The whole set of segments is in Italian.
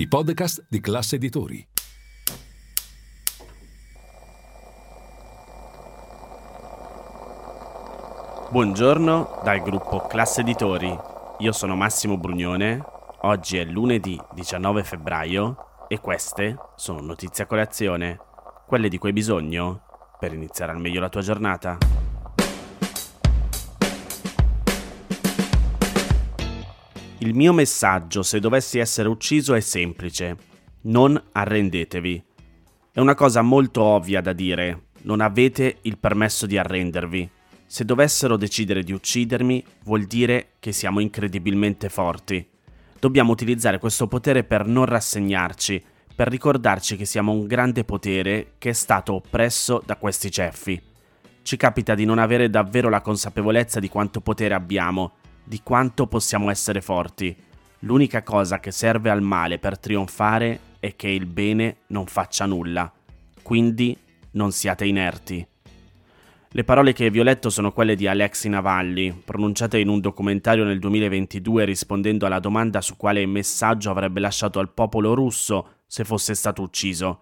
i podcast di classe editori. Buongiorno dal gruppo Classe Editori. Io sono Massimo Brugnone. Oggi è lunedì 19 febbraio e queste sono notizie a colazione, quelle di cui hai bisogno per iniziare al meglio la tua giornata. Il mio messaggio, se dovessi essere ucciso, è semplice. Non arrendetevi. È una cosa molto ovvia da dire. Non avete il permesso di arrendervi. Se dovessero decidere di uccidermi, vuol dire che siamo incredibilmente forti. Dobbiamo utilizzare questo potere per non rassegnarci, per ricordarci che siamo un grande potere che è stato oppresso da questi ceffi. Ci capita di non avere davvero la consapevolezza di quanto potere abbiamo di quanto possiamo essere forti. L'unica cosa che serve al male per trionfare è che il bene non faccia nulla. Quindi non siate inerti. Le parole che vi ho letto sono quelle di Alexei Navalny, pronunciate in un documentario nel 2022 rispondendo alla domanda su quale messaggio avrebbe lasciato al popolo russo se fosse stato ucciso.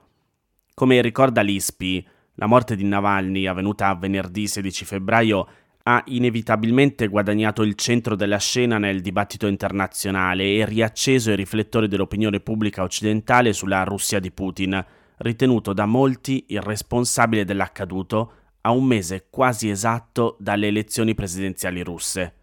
Come ricorda l'ISPI, la morte di Navalny, avvenuta venerdì 16 febbraio, ha inevitabilmente guadagnato il centro della scena nel dibattito internazionale e riacceso i riflettori dell'opinione pubblica occidentale sulla Russia di Putin, ritenuto da molti il responsabile dell'accaduto a un mese quasi esatto dalle elezioni presidenziali russe.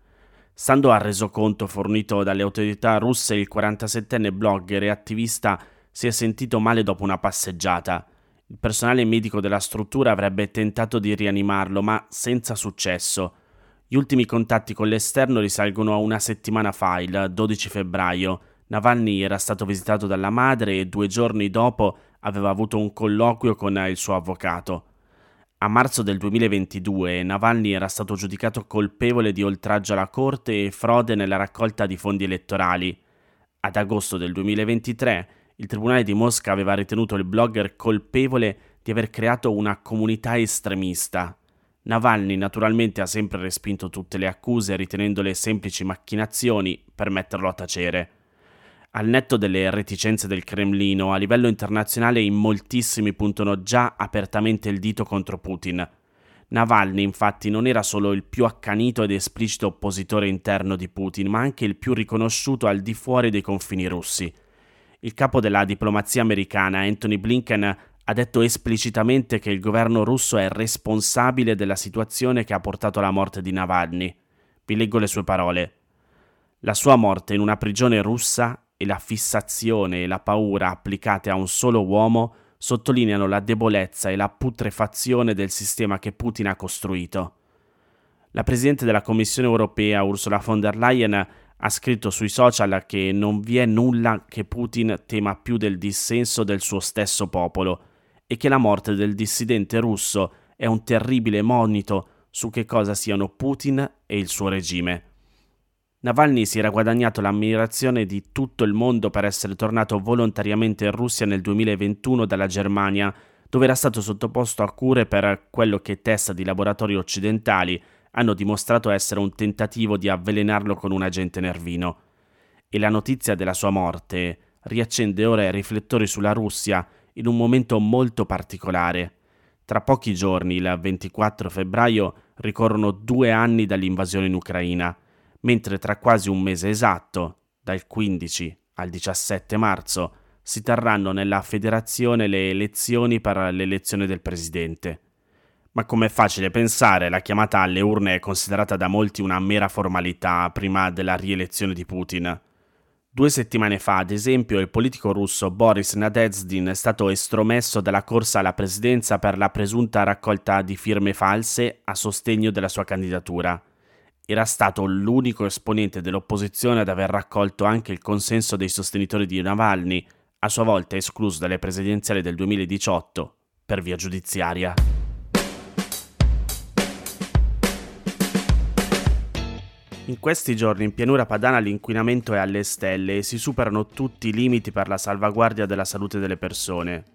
Stando al resoconto fornito dalle autorità russe, il 47enne blogger e attivista si è sentito male dopo una passeggiata. Il personale medico della struttura avrebbe tentato di rianimarlo, ma senza successo. Gli ultimi contatti con l'esterno risalgono a una settimana fa, il 12 febbraio. Navalny era stato visitato dalla madre e due giorni dopo aveva avuto un colloquio con il suo avvocato. A marzo del 2022 Navalny era stato giudicato colpevole di oltraggio alla corte e frode nella raccolta di fondi elettorali. Ad agosto del 2023 il Tribunale di Mosca aveva ritenuto il blogger colpevole di aver creato una comunità estremista. Navalny naturalmente ha sempre respinto tutte le accuse ritenendole semplici macchinazioni per metterlo a tacere. Al netto delle reticenze del Cremlino, a livello internazionale in moltissimi puntano già apertamente il dito contro Putin. Navalny infatti non era solo il più accanito ed esplicito oppositore interno di Putin, ma anche il più riconosciuto al di fuori dei confini russi. Il capo della diplomazia americana, Anthony Blinken, ha detto esplicitamente che il governo russo è responsabile della situazione che ha portato alla morte di Navalny. Vi leggo le sue parole. La sua morte in una prigione russa e la fissazione e la paura applicate a un solo uomo sottolineano la debolezza e la putrefazione del sistema che Putin ha costruito. La Presidente della Commissione europea, Ursula von der Leyen, ha scritto sui social che non vi è nulla che Putin tema più del dissenso del suo stesso popolo e che la morte del dissidente russo è un terribile monito su che cosa siano Putin e il suo regime. Navalny si era guadagnato l'ammirazione di tutto il mondo per essere tornato volontariamente in Russia nel 2021 dalla Germania, dove era stato sottoposto a cure per quello che test di laboratori occidentali hanno dimostrato essere un tentativo di avvelenarlo con un agente nervino. E la notizia della sua morte riaccende ora i riflettori sulla Russia in un momento molto particolare. Tra pochi giorni, il 24 febbraio, ricorrono due anni dall'invasione in Ucraina, mentre tra quasi un mese esatto, dal 15 al 17 marzo, si terranno nella federazione le elezioni per l'elezione del presidente. Ma come è facile pensare, la chiamata alle urne è considerata da molti una mera formalità prima della rielezione di Putin. Due settimane fa, ad esempio, il politico russo Boris Nadezhdin è stato estromesso dalla corsa alla presidenza per la presunta raccolta di firme false a sostegno della sua candidatura. era stato l'unico esponente dell'opposizione ad aver raccolto anche il consenso dei sostenitori di Navalny, a sua volta escluso dalle presidenziali del 2018 per via giudiziaria. In questi giorni in pianura padana l'inquinamento è alle stelle e si superano tutti i limiti per la salvaguardia della salute delle persone.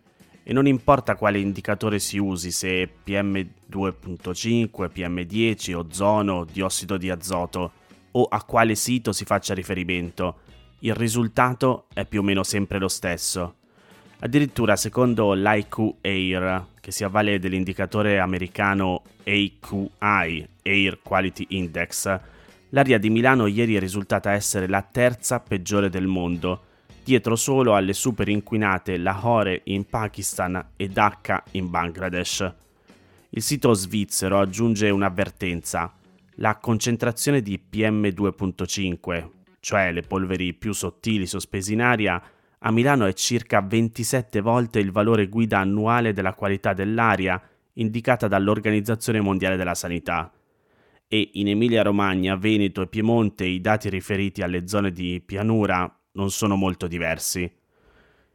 E non importa quale indicatore si usi, se PM2.5, PM10, ozono, diossido di azoto, o a quale sito si faccia riferimento, il risultato è più o meno sempre lo stesso. Addirittura secondo l'IQ Air, che si avvale dell'indicatore americano AQI, Air Quality Index, L'aria di Milano ieri è risultata essere la terza peggiore del mondo, dietro solo alle super inquinate Lahore in Pakistan e Dhaka in Bangladesh. Il sito svizzero aggiunge un'avvertenza. La concentrazione di PM2.5, cioè le polveri più sottili sospese in aria, a Milano è circa 27 volte il valore guida annuale della qualità dell'aria indicata dall'Organizzazione Mondiale della Sanità e in Emilia-Romagna, Veneto e Piemonte i dati riferiti alle zone di pianura non sono molto diversi.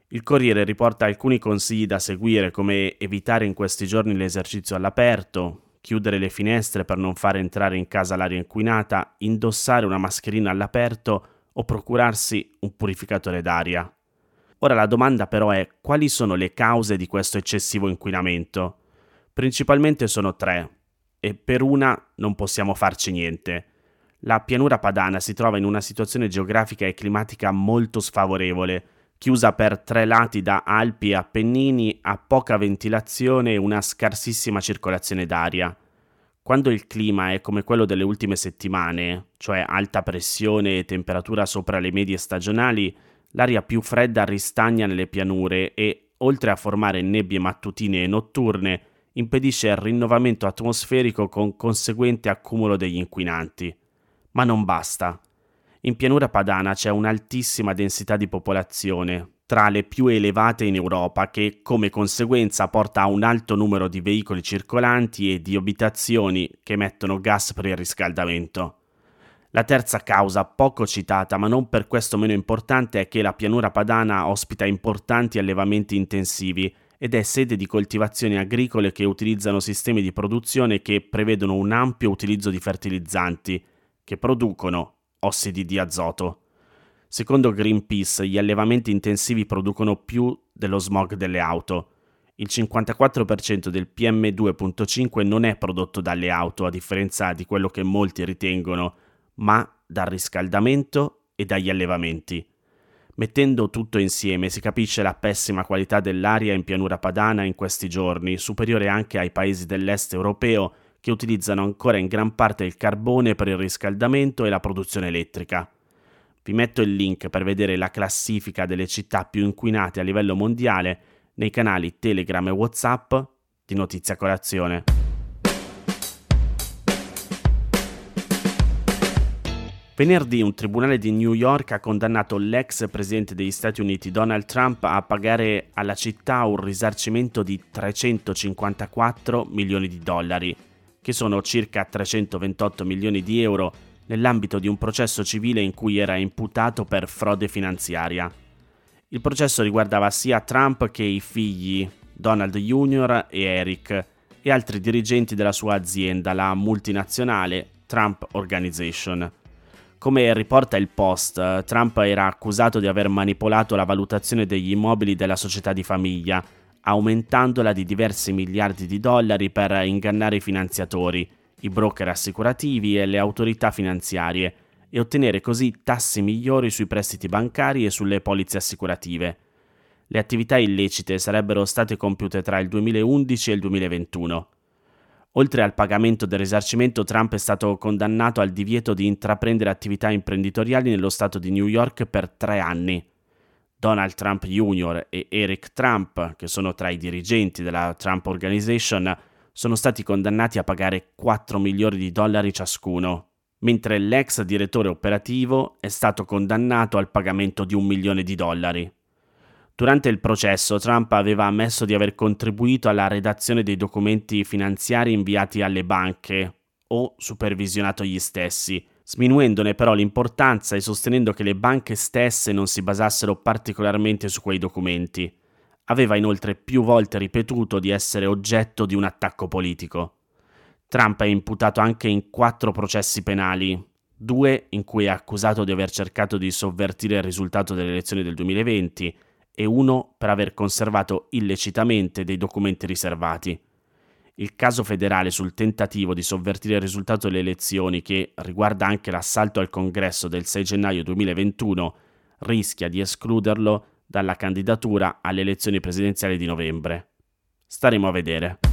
Il Corriere riporta alcuni consigli da seguire come evitare in questi giorni l'esercizio all'aperto, chiudere le finestre per non fare entrare in casa l'aria inquinata, indossare una mascherina all'aperto o procurarsi un purificatore d'aria. Ora la domanda però è quali sono le cause di questo eccessivo inquinamento? Principalmente sono tre e per una non possiamo farci niente. La pianura padana si trova in una situazione geografica e climatica molto sfavorevole, chiusa per tre lati da Alpi e Appennini, a poca ventilazione e una scarsissima circolazione d'aria. Quando il clima è come quello delle ultime settimane, cioè alta pressione e temperatura sopra le medie stagionali, l'aria più fredda ristagna nelle pianure e, oltre a formare nebbie mattutine e notturne, impedisce il rinnovamento atmosferico con conseguente accumulo degli inquinanti. Ma non basta. In pianura padana c'è un'altissima densità di popolazione, tra le più elevate in Europa, che come conseguenza porta a un alto numero di veicoli circolanti e di abitazioni che emettono gas per il riscaldamento. La terza causa, poco citata ma non per questo meno importante, è che la pianura padana ospita importanti allevamenti intensivi ed è sede di coltivazioni agricole che utilizzano sistemi di produzione che prevedono un ampio utilizzo di fertilizzanti, che producono ossidi di azoto. Secondo Greenpeace, gli allevamenti intensivi producono più dello smog delle auto. Il 54% del PM2.5 non è prodotto dalle auto, a differenza di quello che molti ritengono, ma dal riscaldamento e dagli allevamenti. Mettendo tutto insieme si capisce la pessima qualità dell'aria in pianura padana in questi giorni, superiore anche ai paesi dell'est europeo che utilizzano ancora in gran parte il carbone per il riscaldamento e la produzione elettrica. Vi metto il link per vedere la classifica delle città più inquinate a livello mondiale nei canali Telegram e WhatsApp di Notizia Colazione. Venerdì un tribunale di New York ha condannato l'ex presidente degli Stati Uniti Donald Trump a pagare alla città un risarcimento di 354 milioni di dollari, che sono circa 328 milioni di euro, nell'ambito di un processo civile in cui era imputato per frode finanziaria. Il processo riguardava sia Trump che i figli Donald Jr. e Eric e altri dirigenti della sua azienda, la multinazionale Trump Organization. Come riporta il Post, Trump era accusato di aver manipolato la valutazione degli immobili della società di famiglia, aumentandola di diversi miliardi di dollari per ingannare i finanziatori, i broker assicurativi e le autorità finanziarie, e ottenere così tassi migliori sui prestiti bancari e sulle polizze assicurative. Le attività illecite sarebbero state compiute tra il 2011 e il 2021. Oltre al pagamento del risarcimento, Trump è stato condannato al divieto di intraprendere attività imprenditoriali nello Stato di New York per tre anni. Donald Trump Jr. e Eric Trump, che sono tra i dirigenti della Trump Organization, sono stati condannati a pagare 4 milioni di dollari ciascuno, mentre l'ex direttore operativo è stato condannato al pagamento di un milione di dollari. Durante il processo Trump aveva ammesso di aver contribuito alla redazione dei documenti finanziari inviati alle banche, o supervisionato gli stessi, sminuendone però l'importanza e sostenendo che le banche stesse non si basassero particolarmente su quei documenti. Aveva inoltre più volte ripetuto di essere oggetto di un attacco politico. Trump è imputato anche in quattro processi penali, due in cui è accusato di aver cercato di sovvertire il risultato delle elezioni del 2020 e uno per aver conservato illecitamente dei documenti riservati. Il caso federale sul tentativo di sovvertire il risultato delle elezioni, che riguarda anche l'assalto al congresso del 6 gennaio 2021, rischia di escluderlo dalla candidatura alle elezioni presidenziali di novembre. Staremo a vedere.